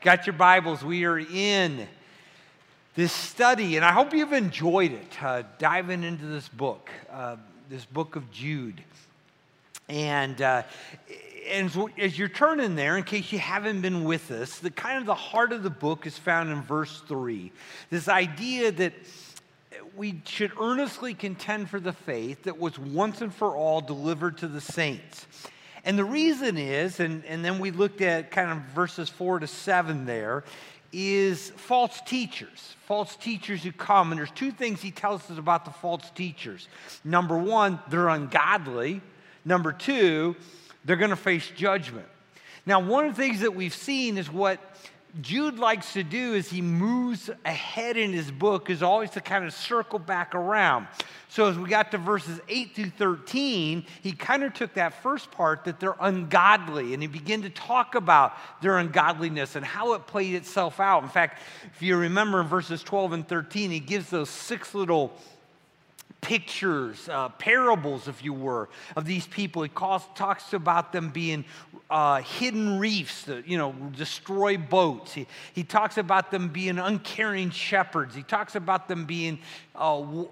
got your Bibles, we are in this study, and I hope you've enjoyed it, uh, diving into this book, uh, this book of Jude. And, uh, and as you're turning there, in case you haven't been with us, the kind of the heart of the book is found in verse 3. This idea that we should earnestly contend for the faith that was once and for all delivered to the saints. And the reason is, and, and then we looked at kind of verses four to seven there, is false teachers. False teachers who come. And there's two things he tells us about the false teachers. Number one, they're ungodly. Number two, they're going to face judgment. Now, one of the things that we've seen is what Jude likes to do as he moves ahead in his book is always to kind of circle back around. So as we got to verses 8 through 13, he kind of took that first part that they're ungodly and he began to talk about their ungodliness and how it played itself out. In fact, if you remember in verses 12 and 13, he gives those six little pictures, uh, parables, if you were, of these people. He calls, talks about them being uh, hidden reefs that, you know, destroy boats. He, he talks about them being uncaring shepherds. He talks about them being uh,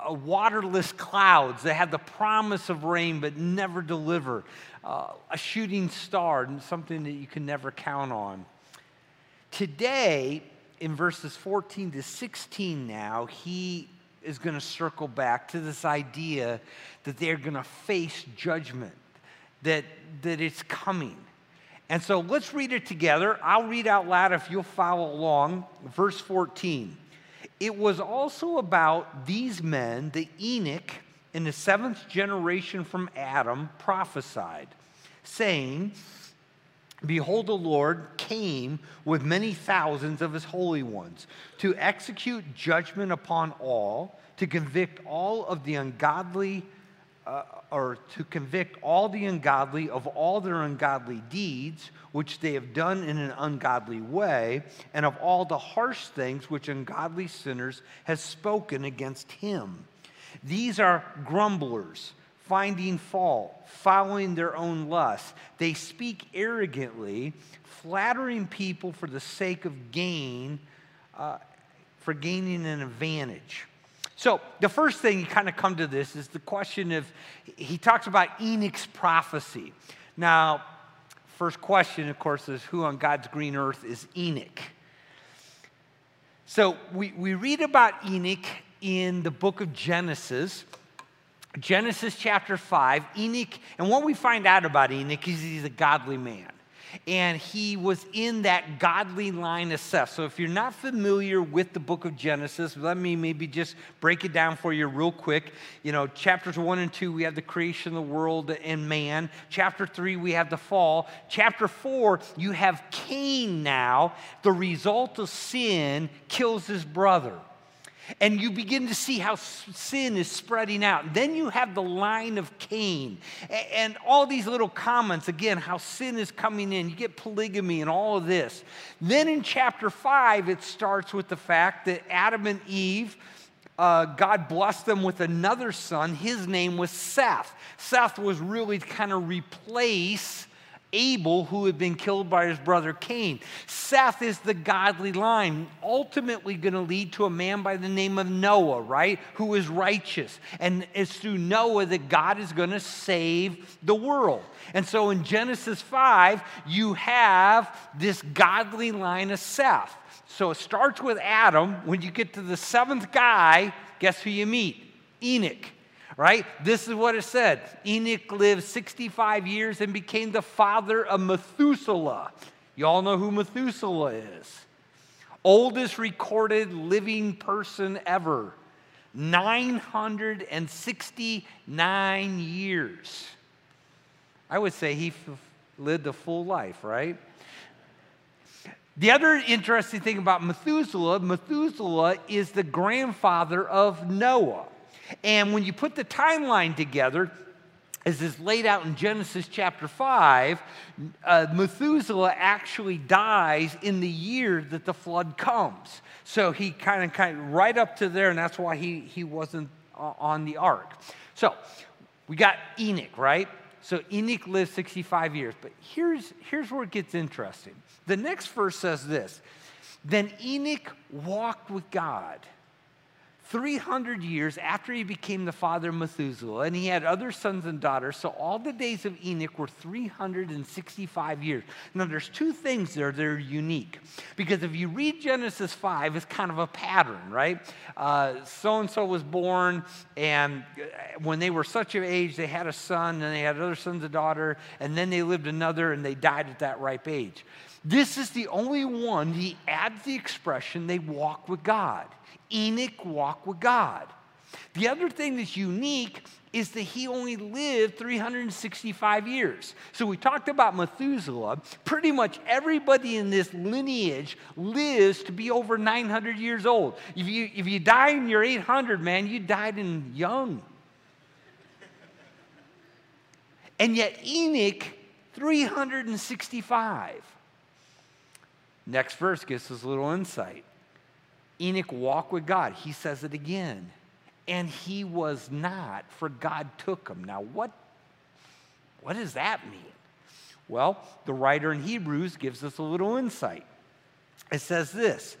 uh waterless clouds that have the promise of rain but never deliver. Uh, a shooting star, and something that you can never count on. Today, in verses 14 to 16 now, he is going to circle back to this idea that they're going to face judgment, that, that it's coming. And so let's read it together. I'll read out loud if you'll follow along. Verse 14. It was also about these men that Enoch, in the seventh generation from Adam, prophesied, saying, Behold, the Lord came with many thousands of his holy ones to execute judgment upon all, to convict all of the ungodly, uh, or to convict all the ungodly of all their ungodly deeds, which they have done in an ungodly way, and of all the harsh things which ungodly sinners have spoken against him. These are grumblers finding fault, following their own lusts. They speak arrogantly, flattering people for the sake of gain, uh, for gaining an advantage. So, the first thing you kind of come to this is the question of he talks about Enoch's prophecy. Now, first question, of course, is who on God's green earth is Enoch? So, we, we read about Enoch in the book of Genesis. Genesis chapter 5, Enoch, and what we find out about Enoch is he's a godly man. And he was in that godly line of Seth. So if you're not familiar with the book of Genesis, let me maybe just break it down for you real quick. You know, chapters 1 and 2, we have the creation of the world and man. Chapter 3, we have the fall. Chapter 4, you have Cain now. The result of sin kills his brother and you begin to see how sin is spreading out. Then you have the line of Cain and all these little comments again, how sin is coming in. You get polygamy and all of this. Then in chapter five, it starts with the fact that Adam and Eve. Uh, God blessed them with another son. His name was Seth. Seth was really kind of replace Abel, who had been killed by his brother Cain. Seth is the godly line, ultimately going to lead to a man by the name of Noah, right? Who is righteous. And it's through Noah that God is going to save the world. And so in Genesis 5, you have this godly line of Seth. So it starts with Adam. When you get to the seventh guy, guess who you meet? Enoch right? This is what it said Enoch lived 65 years and became the father of Methuselah. You all know who Methuselah is. Oldest recorded living person ever. 969 years. I would say he f- lived a full life, right? The other interesting thing about Methuselah, Methuselah is the grandfather of Noah. And when you put the timeline together, as is laid out in Genesis chapter 5, uh, Methuselah actually dies in the year that the flood comes. So he kind of, kind of right up to there, and that's why he, he wasn't on the ark. So we got Enoch, right? so Enoch lived 65 years. But here's, here's where it gets interesting. The next verse says this Then Enoch walked with God 300 years after he became the father of Methuselah, and he had other sons and daughters. So all the days of Enoch were 365 years. Now, there's two things there that are unique. Because if you read Genesis 5, it's kind of a pattern, right? So and so was born, and uh, when they were such an age, they had a son, and they had other sons and daughter, and then they lived another, and they died at that ripe age. This is the only one, he adds the expression, they walk with God. Enoch walked with God. The other thing that's unique is that he only lived 365 years. So we talked about Methuselah. Pretty much everybody in this lineage lives to be over 900 years old. If you, if you die and you're 800, man, you died in young. And yet Enoch, 365. Next verse gives us a little insight. Enoch walked with God. He says it again. And he was not, for God took him. Now, what, what does that mean? Well, the writer in Hebrews gives us a little insight. It says this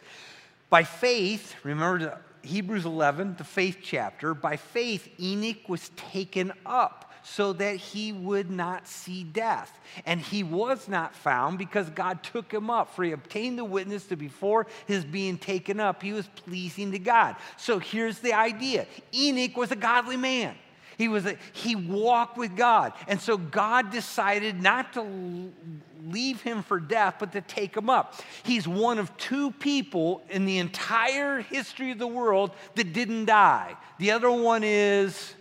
By faith, remember Hebrews 11, the faith chapter, by faith, Enoch was taken up so that he would not see death. And he was not found because God took him up, for he obtained the witness to before his being taken up, he was pleasing to God. So here's the idea Enoch was a godly man. He, was a, he walked with God. And so God decided not to leave him for death, but to take him up. He's one of two people in the entire history of the world that didn't die. The other one is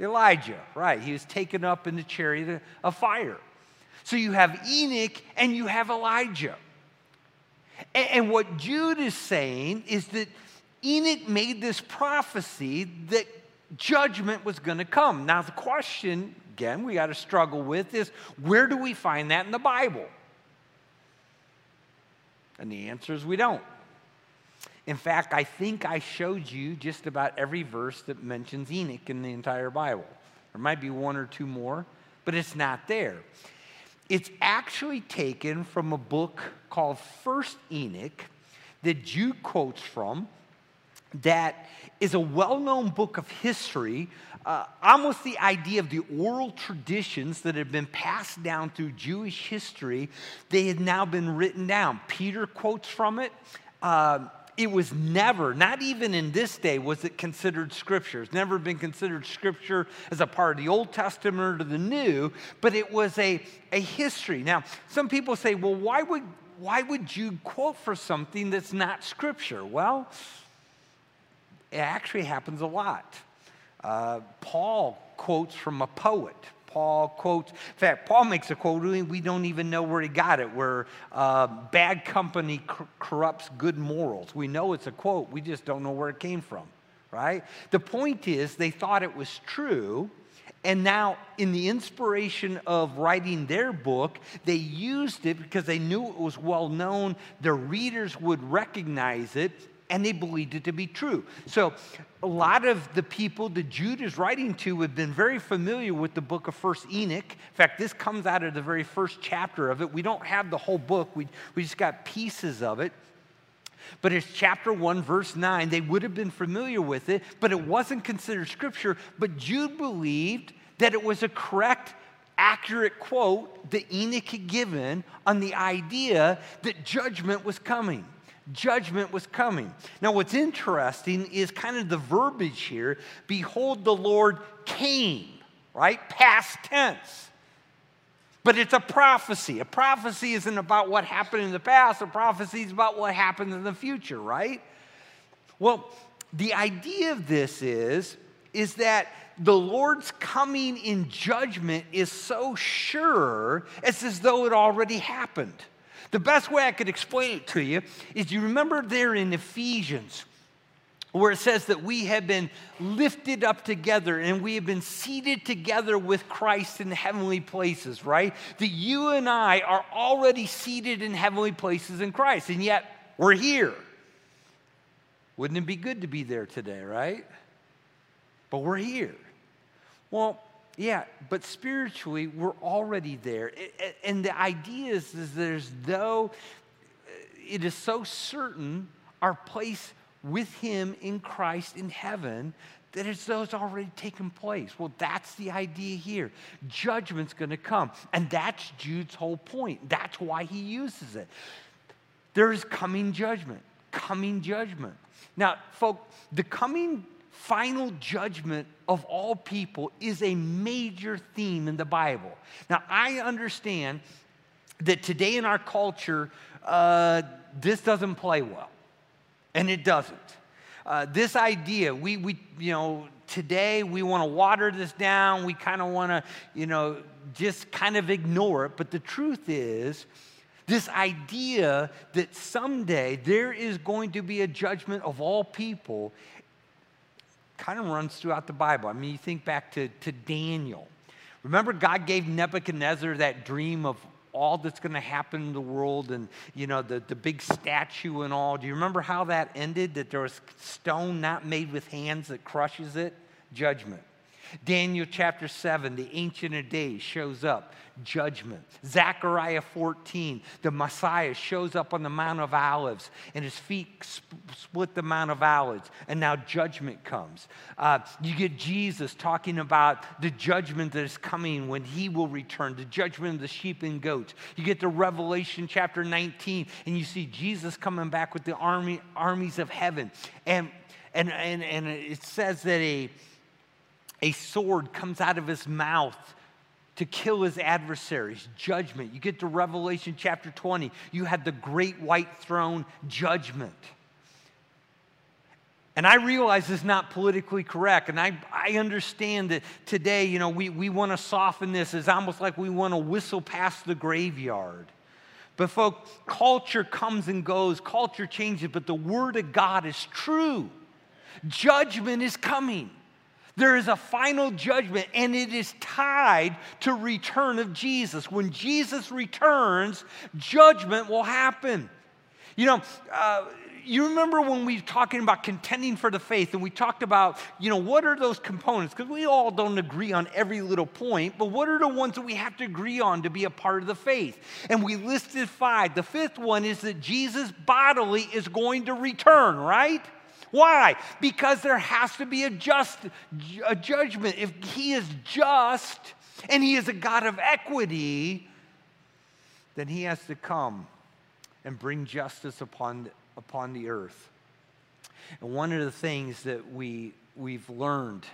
Elijah, right? He was taken up in the chariot of fire. So you have Enoch and you have Elijah. And, what Jude is saying is that Enoch made this prophecy that judgment was going to come. Now, the question, again, we got to struggle with is where do we find that in the Bible? And the answer is we don't. In fact, I think I showed you just about every verse that mentions Enoch in the entire Bible. There might be one or two more, but it's not there. It's actually taken from a book called First Enoch that Jude quotes from that is a well known book of history, uh, almost the idea of the oral traditions that have been passed down through Jewish history. They had now been written down. Peter quotes from it. Uh, it was never, not even in this day, was it considered scripture. It's never been considered scripture as a part of the Old Testament or the New, but it was a, a history. Now, some people say, well, why would, why would you quote for something that's not scripture? Well, it actually happens a lot. Uh, Paul quotes from a poet. Paul quotes, in fact, Paul makes a quote, we don't even know where he got it, where uh, bad company cor- corrupts good morals. We know it's a quote, we just don't know where it came from, right? The point is, they thought it was true. And now, in the inspiration of writing their book, they used it because they knew it was well known. Their readers would recognize it, and they believed it to be true. So a lot of the people that Jude is writing to have been very familiar with the book of First Enoch. In fact, this comes out of the very first chapter of it. We don't have the whole book, we, we just got pieces of it. But it's chapter 1, verse 9. They would have been familiar with it, but it wasn't considered scripture. But Jude believed that it was a correct accurate quote that Enoch had given on the idea that judgment was coming judgment was coming. Now, what's interesting is kind of the verbiage here Behold, the Lord came, right? Past tense. But it's a prophecy. A prophecy isn't about what happened in the past, a prophecy is about what happens in the future, right? Well, the idea of this is, is that the Lord's coming in judgment is so sure, it's as though it already happened. The best way I could explain it to you is you remember there in Ephesians where it says that we have been lifted up together and we have been seated together with Christ in heavenly places, right? That you and I are already seated in heavenly places in Christ, and yet we're here. Wouldn't it be good to be there today, right? But we're here. Well, Yeah, but spiritually, we're already there. And the idea is, is there's no, uh, it is so certain our place with Him in Christ in heaven that it's already taken place. Well, that's the idea here. Judgment's going to come. And that's Jude's whole point. That's why he uses it. There is coming judgment, coming judgment. Now, folks, the coming final judgment of all people is a major theme in the Bible. Now, I understand that today in our culture, uh, this doesn't play well, and it doesn't. Uh, this idea, we, we, you know, today we want to water this down. We kind of want to, you know, just kind of ignore it. But the truth is, this idea that someday there is going to be a judgment of all people kind of runs throughout the Bible. I mean, you think back to, to Daniel. Remember, God gave Nebuchadnezzar that dream of all that's going to happen in the world and, you know, the, the big statue and all. Do you remember how that ended? That there was stone not made with hands that crushes it? Judgment. Daniel chapter 7, the Ancient of Days shows up, judgment. Zechariah 14, the Messiah shows up on the Mount of Olives, and his feet split the Mount of Olives, and now judgment comes. Uh, you get Jesus talking about the judgment that is coming when he will return, the judgment of the sheep and goats. You get to Revelation chapter 19, and you see Jesus coming back with the army, armies of heaven. And, and, and, and it says that a a sword comes out of his mouth to kill his adversaries, judgment. You get to Revelation chapter 20, you had the great white throne judgment. And I realize it's not politically correct. And I, I understand that today, you know, we, we want to soften this. It's almost like we want to whistle past the graveyard. But, folks, culture comes and goes, culture changes, but the Word of God is true. Judgment is coming. There is a final judgment, and it is tied to return of Jesus. When Jesus returns, judgment will happen. You know, uh, you remember when we were talking about contending for the faith and we talked about, you know, what are those components? Because we all don't agree on every little point, but what are the ones that we have to agree on to be a part of the faith? And we listed five. The fifth one is that Jesus bodily is going to return, right? Why? Because there has to be a just a judgment. If he is just and he is a God of equity, then he has to come and bring justice upon, upon the earth. And one of the things that we, we've learned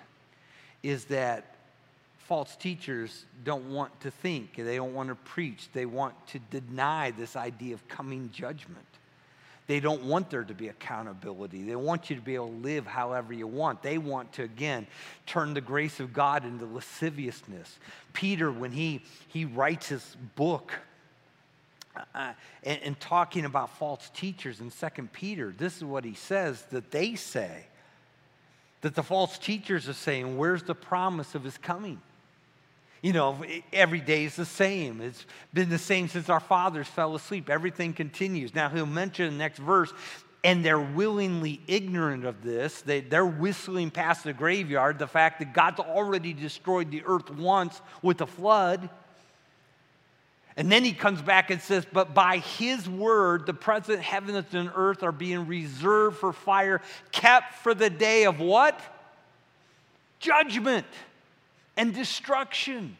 is that false teachers don't want to think, they don't want to preach, they want to deny this idea of coming judgment. They don't want there to be accountability. They want you to be able to live however you want. They want to, again, turn the grace of God into lasciviousness. Peter, when he, he writes his book, uh, and, and, talking about false teachers in Second Peter, this is what he says that they say. That the false teachers are saying, Where's the promise of his coming? You know, every day is the same. It's been the same since our fathers fell asleep. Everything continues. Now, he'll mention the next verse, and they're willingly ignorant of this. They, they're whistling past the graveyard the fact that God's already destroyed the earth once with a flood. And then he comes back and says, But by his word, the present heavens and earth are being reserved for fire, kept for the day of what? Judgment and destruction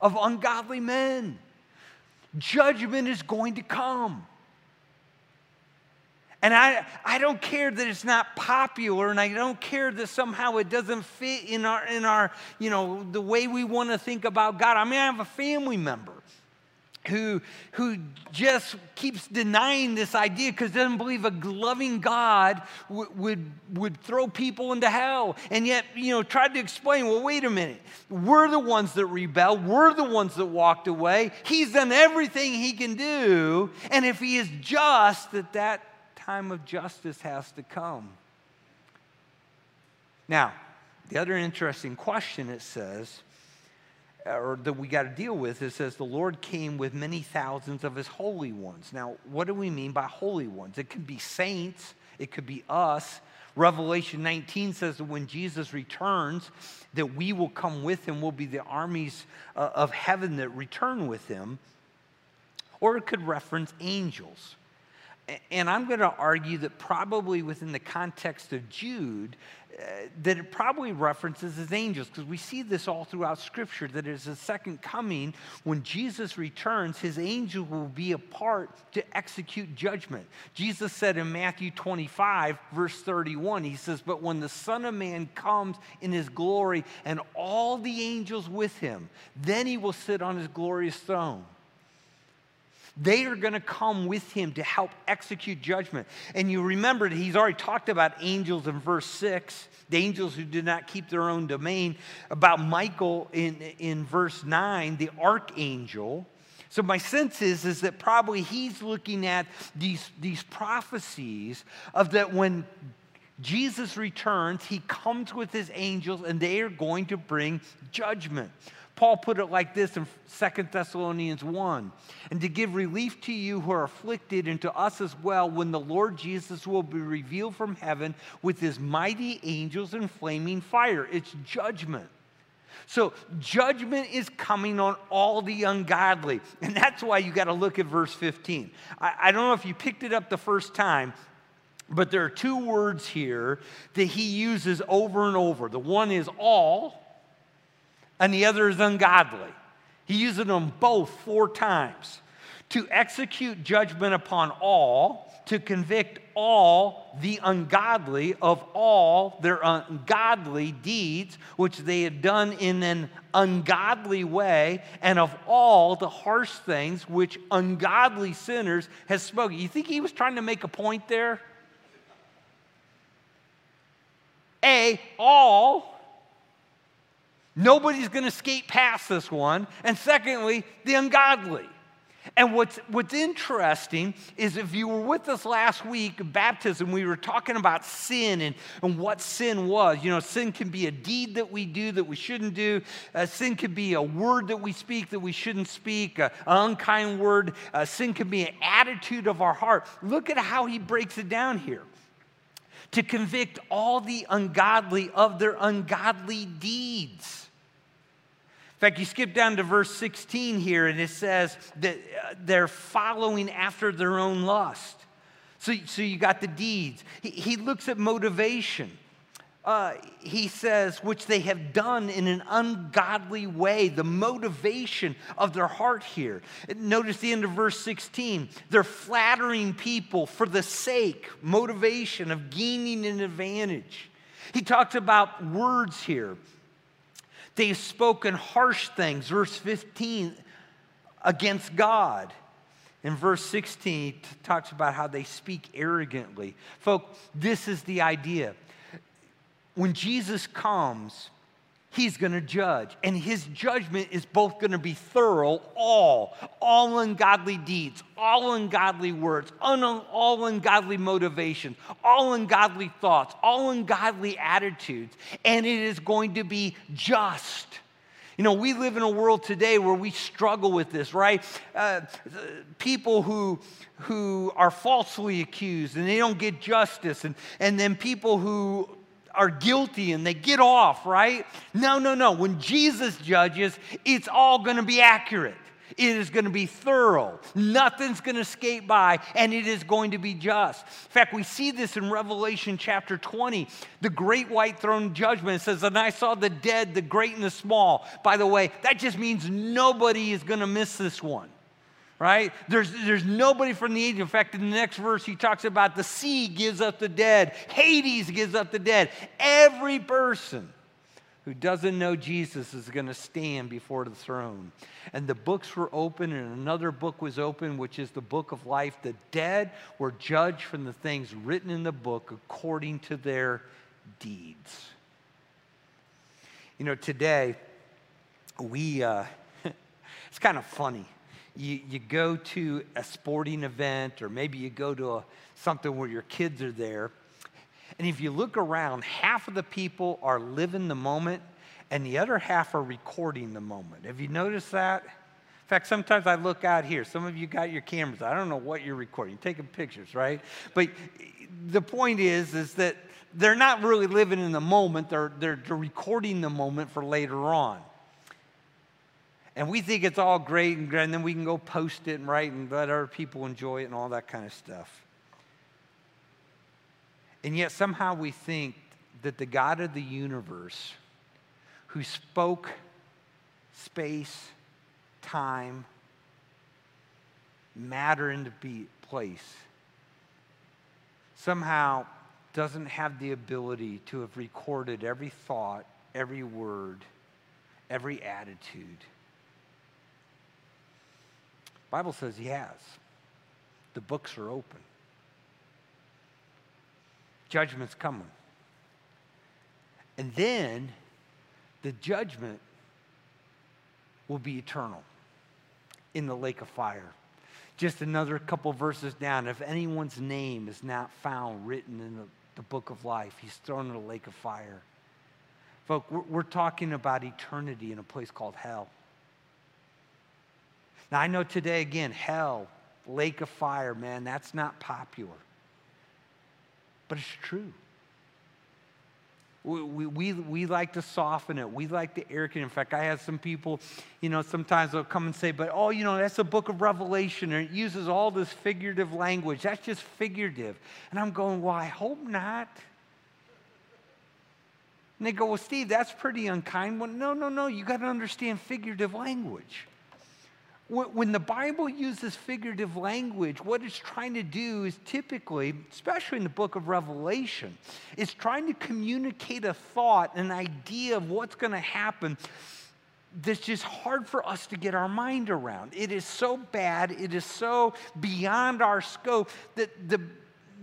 of ungodly men. Judgment is going to come. And I, I don't care that it's not popular, and I don't care that somehow it doesn't fit in our, in our, you know, the way we want to think about God. I mean, I have a family member who, who just keeps denying this idea because doesn't believe a loving God w- would, would throw people into hell. And yet, you know, tried to explain, well, wait a minute. We're the ones that rebel. We're the ones that walked away. He's done everything he can do. And if he is just, that that time of justice has to come. Now, the other interesting question it says, or that we got to deal with, it says the Lord came with many thousands of his holy ones. Now, what do we mean by holy ones? It can be saints, it could be us. Revelation 19 says that when Jesus returns, that we will come with him, will be the armies uh, of heaven that return with him. Or it could reference angels. And I'm going to argue that probably within the context of Jude, that it probably references as angels, because we see this all throughout Scripture, that as a second coming, when Jesus returns, his angels will be a part to execute judgment. Jesus said in Matthew 25, verse 31, he says, But when the Son of Man comes in his glory and all the angels with him, then he will sit on his glorious throne. They are going to come with him to help execute judgment. And you remember that he's already talked about angels in verse 6, the angels who did not keep their own domain, about Michael in, in verse 9, the archangel. So my sense is, is that probably he's looking at these, these prophecies of that when Jesus returns, he comes with his angels and they are going to bring judgment. Paul put it like this in 2 Thessalonians 1 and to give relief to you who are afflicted and to us as well when the Lord Jesus will be revealed from heaven with his mighty angels in flaming fire. It's judgment. So, judgment is coming on all the ungodly. And that's why you got to look at verse 15. I, I don't know if you picked it up the first time, but there are two words here that he uses over and over. The one is all, and the other is ungodly. He uses them both four times to execute judgment upon all, to convict all the ungodly of all their ungodly deeds, which they had done in an ungodly way, and of all the harsh things which ungodly sinners have spoken. You think he was trying to make a point there? A, all Nobody's going to skate past this one. And secondly, the ungodly. And what's, what's interesting is if you were with us last week, baptism, we were talking about sin and, and what sin was. You know, sin can be a deed that we do that we shouldn't do, uh, sin can be a word that we speak that we shouldn't speak, an unkind word. Uh, sin can be an attitude of our heart. Look at how he breaks it down here to convict all the ungodly of their ungodly deeds fact, you skip down to verse 16 here, and it says that uh, they're following after their own lust. So, so you got the deeds. He, he looks at motivation. Uh, he says, which they have done in an ungodly way, the motivation of their heart here. Notice the end of verse 16. They're flattering people for the sake, motivation of gaining an advantage. He talks about words here. They've spoken harsh things, verse 15, against God. In verse 16, he talks about how they speak arrogantly. Folk, this is the idea. When Jesus comes, he's going to judge. And his judgment is both going to be thorough, all, all ungodly deeds, all ungodly words, all ungodly motivations, all ungodly thoughts, all ungodly attitudes. And it is going to be just. You know, we live in a world today where we struggle with this, right? Uh, people who, who are falsely accused and they don't get justice, and, and then people who are guilty and they get off, right? No, no, no. When Jesus judges, it's all going to be accurate. It is going to be thorough. Nothing's going to escape by, and it is going to be just. In fact, we see this in Revelation chapter 20, the great white throne judgment. It says, And I saw the dead, the great and the small. By the way, that just means nobody is going to miss this one right? There's, there's nobody from the angel. In fact, in the next verse, he talks about the sea gives up the dead, Hades gives up the dead. Every person who doesn't know Jesus is going to stand before the throne. And the books were open, and another book was open, which is the book of life. The dead were judged from the things written in the book according to their deeds. You know, today, we, uh, it's kind of funny you, you go to a sporting event or maybe you go to a, something where your kids are there. And if you look around, half of the people are living the moment and the other half are recording the moment. Have you noticed that? In fact, sometimes I look out here. Some of you got your cameras. I don't know what you're recording, You're taking pictures, right? But the point is, is that they're not really living in the moment. They're, they're, they're recording the moment for later on. And we think it's all great and, and then we can go post it and write and let other people enjoy it and all that kind of stuff. And yet somehow we think that the God of the universe, who spoke space, time, matter into place, somehow doesn't have the ability to have recorded every thought, every word, every attitude. Bible says he has. The books are open. Judgment's coming. And then the judgment will be eternal in the lake of fire. Just another couple verses down. If anyone's name is not found written in the, the book of life, he's thrown in the lake of fire. Folks, we're, we're talking about eternity in a place called hell. Now, I know today, again, hell, lake of fire, man, that's not popular. But it's true. We, we, we like to soften it. We like to air it. In fact, I have some people, you know, sometimes they'll come and say, but oh, you know, that's the book of Revelation, and it uses all this figurative language. That's just figurative. And I'm going, well, I hope not. And they go, well, Steve, that's pretty unkind. Well, no, no, no. You got to understand figurative language. When the Bible uses figurative language, what it's trying to do is typically, especially in the book of Revelation, it's trying to communicate a thought, an idea of what's going to happen that's just hard for us to get our mind around. It is so bad, it is so beyond our scope that the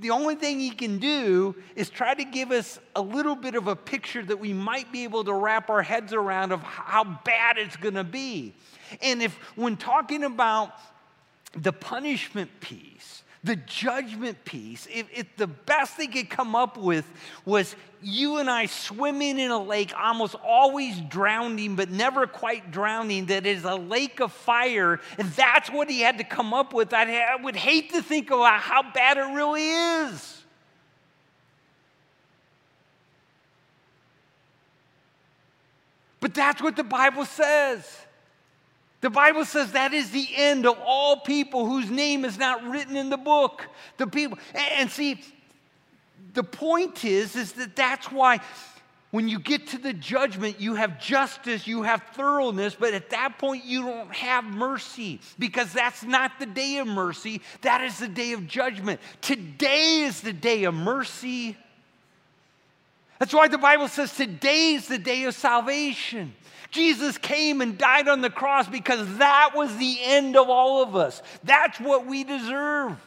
the only thing he can do is try to give us a little bit of a picture that we might be able to wrap our heads around of how bad it's going to be. And if, when talking about the punishment piece, the judgment piece, if, if, the best they could come up with was you and I swimming in a lake, almost always drowning, but never quite drowning, that is a lake of fire, and that's what he had to come up with, I'd, I would hate to think about how bad it really is. But that's what the Bible says. The Bible says that is the end of all people whose name is not written in the book. The people, and see, the point is, is that that's why when you get to the judgment, you have justice, you have thoroughness, but at that point, you don't have mercy because that's not the day of mercy. That is the day of judgment. Today is the day of mercy. That's why the Bible says today is the day of salvation. Jesus came and died on the cross because that was the end of all of us. That's what we deserve.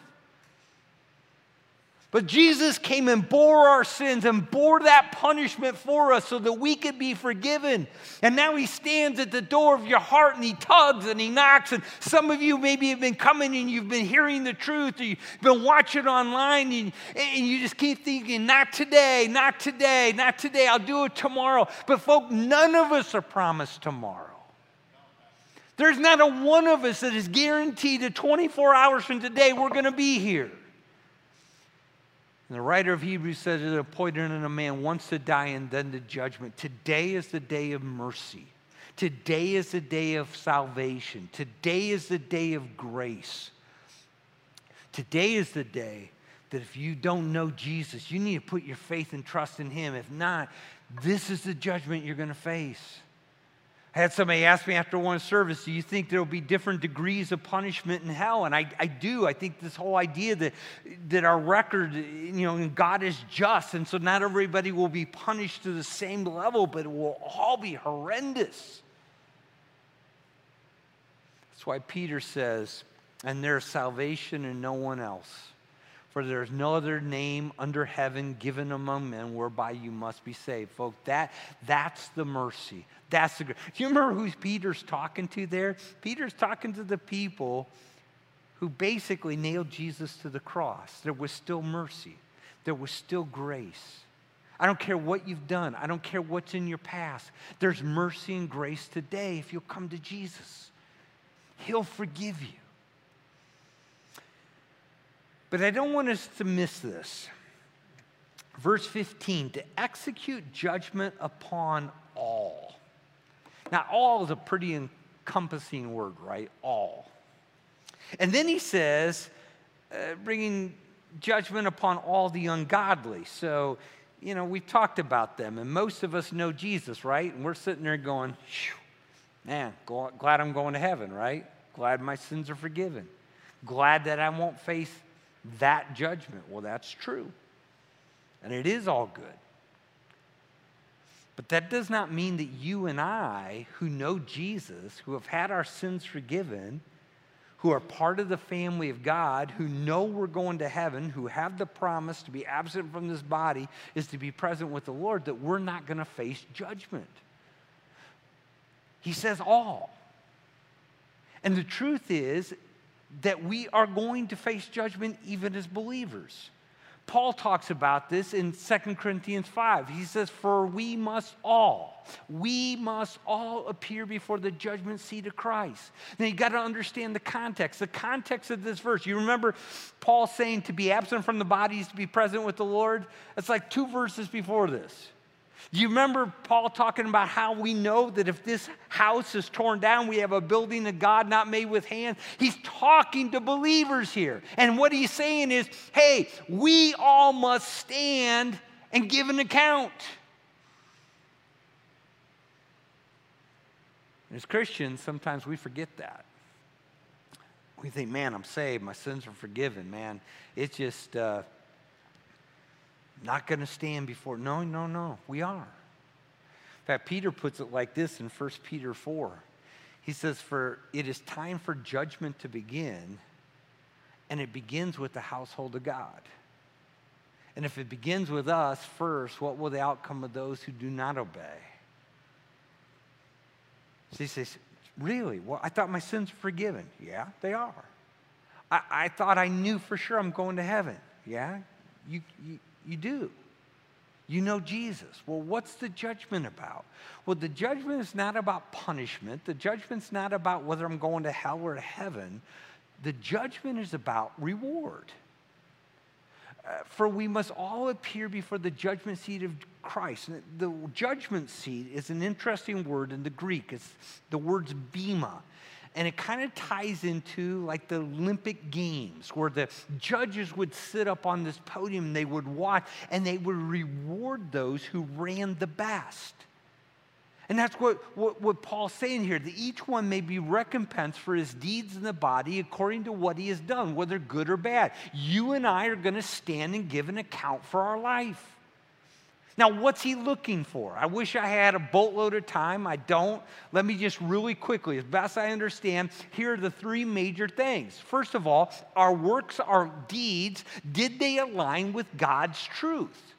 But Jesus came and bore our sins and bore that punishment for us so that we could be forgiven. And now he stands at the door of your heart and he tugs and he knocks. And some of you maybe have been coming and you've been hearing the truth or you've been watching online and, and you just keep thinking, not today, not today, not today. I'll do it tomorrow. But, folk, none of us are promised tomorrow. There's not a one of us that is guaranteed that 24 hours from today we're going to be here. And the writer of Hebrews says it appointed in a man once to die and then the judgment. Today is the day of mercy. Today is the day of salvation. Today is the day of grace. Today is the day that if you don't know Jesus, you need to put your faith and trust in Him. If not, this is the judgment you're going to face. I had somebody ask me after one service, do you think there will be different degrees of punishment in hell? And I, I do. I think this whole idea that, that our record, you know, God is just, and so not everybody will be punished to the same level, but it will all be horrendous. That's why Peter says, and there's salvation in no one else. For there is no other name under heaven given among men whereby you must be saved. Folks, that, that's the mercy. That's the. Do you remember who Peter's talking to there? Peter's talking to the people who basically nailed Jesus to the cross. There was still mercy, there was still grace. I don't care what you've done, I don't care what's in your past. There's mercy and grace today if you'll come to Jesus. He'll forgive you. But I don't want us to miss this. Verse 15 to execute judgment upon all. Now, all is a pretty encompassing word, right? All. And then he says, uh, bringing judgment upon all the ungodly. So, you know, we've talked about them, and most of us know Jesus, right? And we're sitting there going, man, glad I'm going to heaven, right? Glad my sins are forgiven. Glad that I won't face that judgment. Well, that's true. And it is all good. But that does not mean that you and I, who know Jesus, who have had our sins forgiven, who are part of the family of God, who know we're going to heaven, who have the promise to be absent from this body, is to be present with the Lord, that we're not going to face judgment. He says all. And the truth is that we are going to face judgment even as believers. Paul talks about this in 2 Corinthians 5. He says, For we must all, we must all appear before the judgment seat of Christ. Now you got to understand the context. The context of this verse. You remember Paul saying to be absent from the body is to be present with the Lord? It's like two verses before this. Do you remember Paul talking about how we know that if this house is torn down, we have a building of God not made with hands? He's talking to believers here. And what he's saying is, hey, we all must stand and give an account. As Christians, sometimes we forget that. We think, man, I'm saved, my sins are forgiven, man. It's just. Uh, not going to stand before. No, no, no. We are. In fact, Peter puts it like this in 1 Peter 4. He says, For it is time for judgment to begin, and it begins with the household of God. And if it begins with us first, what will the outcome of those who do not obey? So he says, Really? Well, I thought my sins were forgiven. Yeah, they are. I, I thought I knew for sure I'm going to heaven. Yeah, you, you, you do. You know Jesus. Well, what's the judgment about? Well, the judgment is not about punishment. The judgment's not about whether I'm going to hell or to heaven. The judgment is about reward. Uh, for we must all appear before the judgment seat of Christ. The judgment seat is an interesting word in the Greek. It's the word's bema and it kind of ties into like the Olympic Games, where the judges would sit up on this podium, they would watch, and they would reward those who ran the best. And that's what, what, what, Paul's saying here that each one may be recompensed for his deeds in the body according to what he has done, whether good or bad. You and I are going to stand and give an account for our life. Now, what's he looking for? I wish I had a boatload of time. I don't. Let me just really quickly, as best I understand, here are the three major things. First of all, our works, our deeds, did they align with God's truth?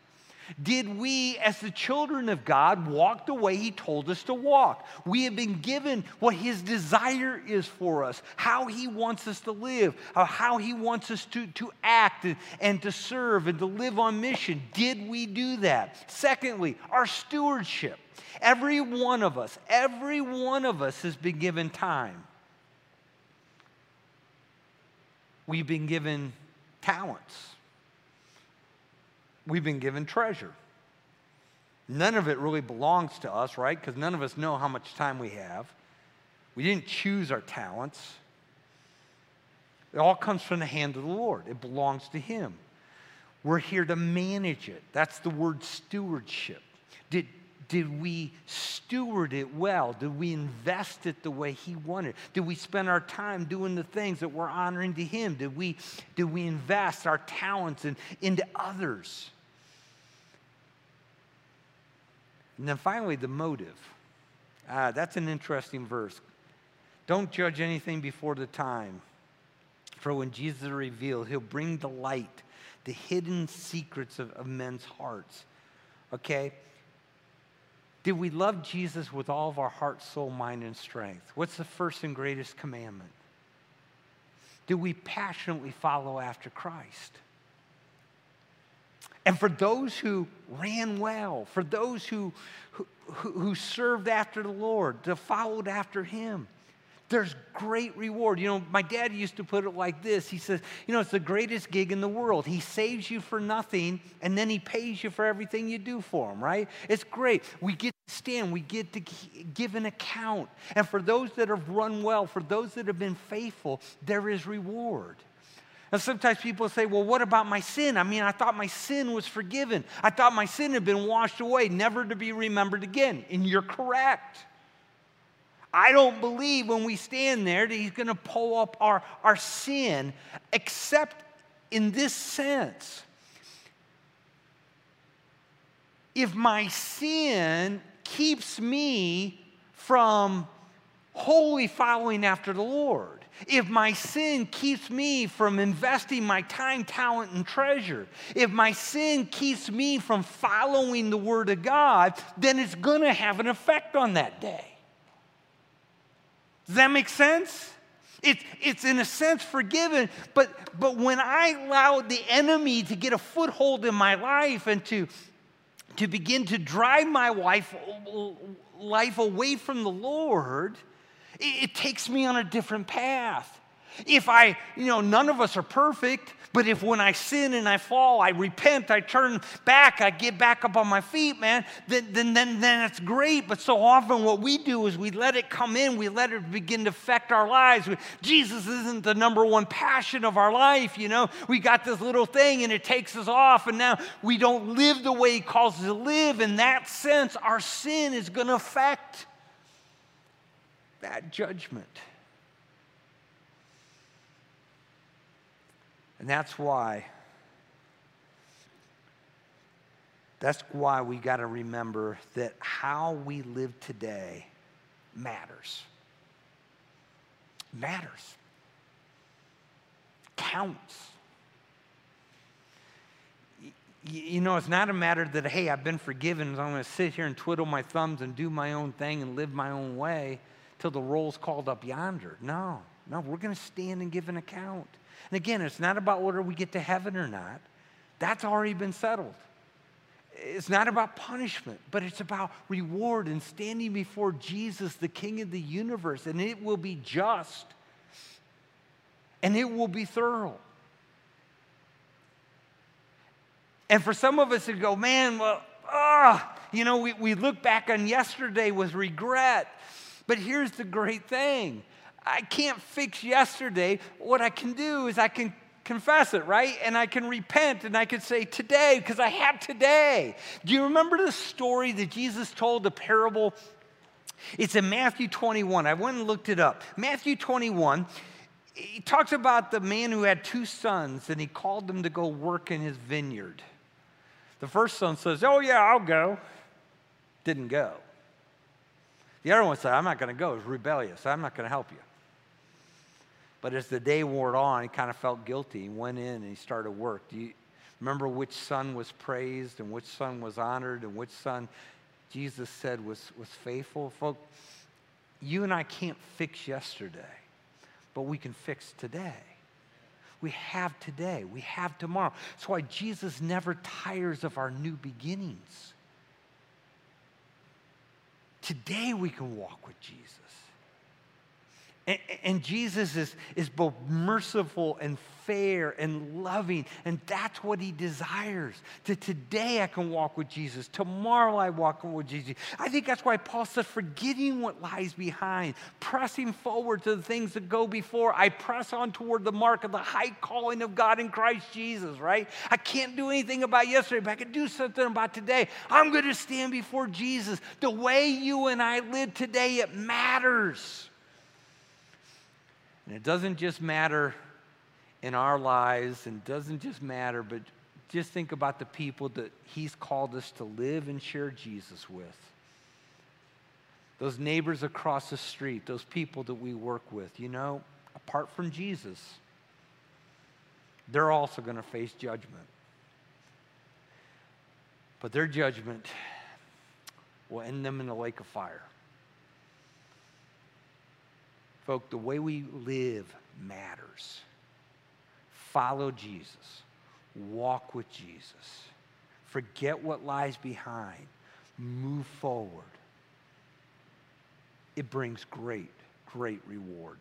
Did we, as the children of God, walk the way He told us to walk? We have been given what His desire is for us, how He wants us to live, uh, how He wants us to, to act and, and to serve and to live on mission. Did we do that? Secondly, our stewardship. Every one of us, every one of us has been given time. We've been given talents we've been given treasure. None of it really belongs to us, right? Because none of us know how much time we have. We didn't choose our talents. It all comes from the hand of the Lord, it belongs to Him. We're here to manage it. That's the word stewardship. Did, did we steward it well? Did we invest it the way He wanted? Did we spend our time doing the things that were honoring to Him? Did we, did we invest our talents in, into others? And then finally, the motive. Ah, that's an interesting verse. Don't judge anything before the time. For when Jesus is revealed, he'll bring to light the hidden secrets of, of men's hearts. Okay? Did we love Jesus with all of our heart, soul, mind, and strength? What's the first and greatest commandment? Do we passionately follow after Christ? And for those who ran well, for those who, who, who served after the Lord, that followed after him, there's great reward. You know, my dad used to put it like this He says, You know, it's the greatest gig in the world. He saves you for nothing, and then he pays you for everything you do for him, right? It's great. We get to stand, we get to give an account. And for those that have run well, for those that have been faithful, there is reward. And sometimes people say, Well, what about my sin? I mean, I thought my sin was forgiven. I thought my sin had been washed away, never to be remembered again. And you're correct. I don't believe when we stand there that he's going to pull up our, our sin, except in this sense. If my sin keeps me from wholly following after the Lord, if my sin keeps me from investing my time, talent, and treasure, if my sin keeps me from following the Word of God, then it's going to have an effect on that day. Does that make sense? It's, it's in a sense forgiven, but, but when I allow the enemy to get a foothold in my life and to, to begin to drive my life, uh, life away from the Lord, it, it takes me on a different path. If I, you know, none of us are perfect, but if when I sin and I fall, I repent, I turn back, I get back up on my feet, man, then, then, then, then it's great. But so often what we do is we let it come in, we let it begin to affect our lives. Jesus isn't the number one passion of our life, you know. We got this little thing and it takes us off, and now we don't live the way He calls us to live. In that sense, our sin is going to affect that judgment. And that's why, that's why we got to remember that how we live today matters. Matters. Counts. You know, it's not a matter that, hey, I've been forgiven, so I'm going to sit here and twiddle my thumbs and do my own thing and live my own way till the roll's called up yonder. No, no, we're going to stand and give an account. And again, it's not about whether we get to heaven or not, that's already been settled. It's not about punishment, but it's about reward and standing before Jesus, the King of the universe, and it will be just and it will be thorough. And for some of us to go, man, well, ah, you know, we, we look back on yesterday with regret. But here's the great thing I can't fix yesterday. What I can do is I can confess it, right? And I can repent and I can say today, because I have today. Do you remember the story that Jesus told, the parable? It's in Matthew 21. I went and looked it up. Matthew 21, he talks about the man who had two sons and he called them to go work in his vineyard. The first son says, Oh, yeah, I'll go. Didn't go. The other one said, I'm not going to go. He's rebellious. I'm not going to help you. But as the day wore on, he kind of felt guilty. He went in and he started work. Do you remember which son was praised and which son was honored and which son Jesus said was, was faithful? Folks, you and I can't fix yesterday, but we can fix today. We have today. We have tomorrow. That's why Jesus never tires of our new beginnings. Today we can walk with Jesus. And, and, Jesus is, is both merciful and fair and loving, and that's what he desires. To today I can walk with Jesus. Tomorrow I walk with Jesus. I think that's why Paul says, forgetting what lies behind, pressing forward to the things that go before, I press on toward the mark of the high calling of God in Christ Jesus, right? I can't do anything about yesterday, but I can do something about today. I'm going to stand before Jesus. The way you and I live today, it matters. And it doesn't just matter in our lives and doesn't just matter, but just think about the people that He's called us to live and share Jesus with. Those neighbors across the street, those people that we work with, you know, apart from Jesus, they're also going to face judgment. But their judgment will end them in the lake of fire. Folk, the way we live matters. Follow Jesus, walk with Jesus, forget what lies behind, move forward. It brings great, great reward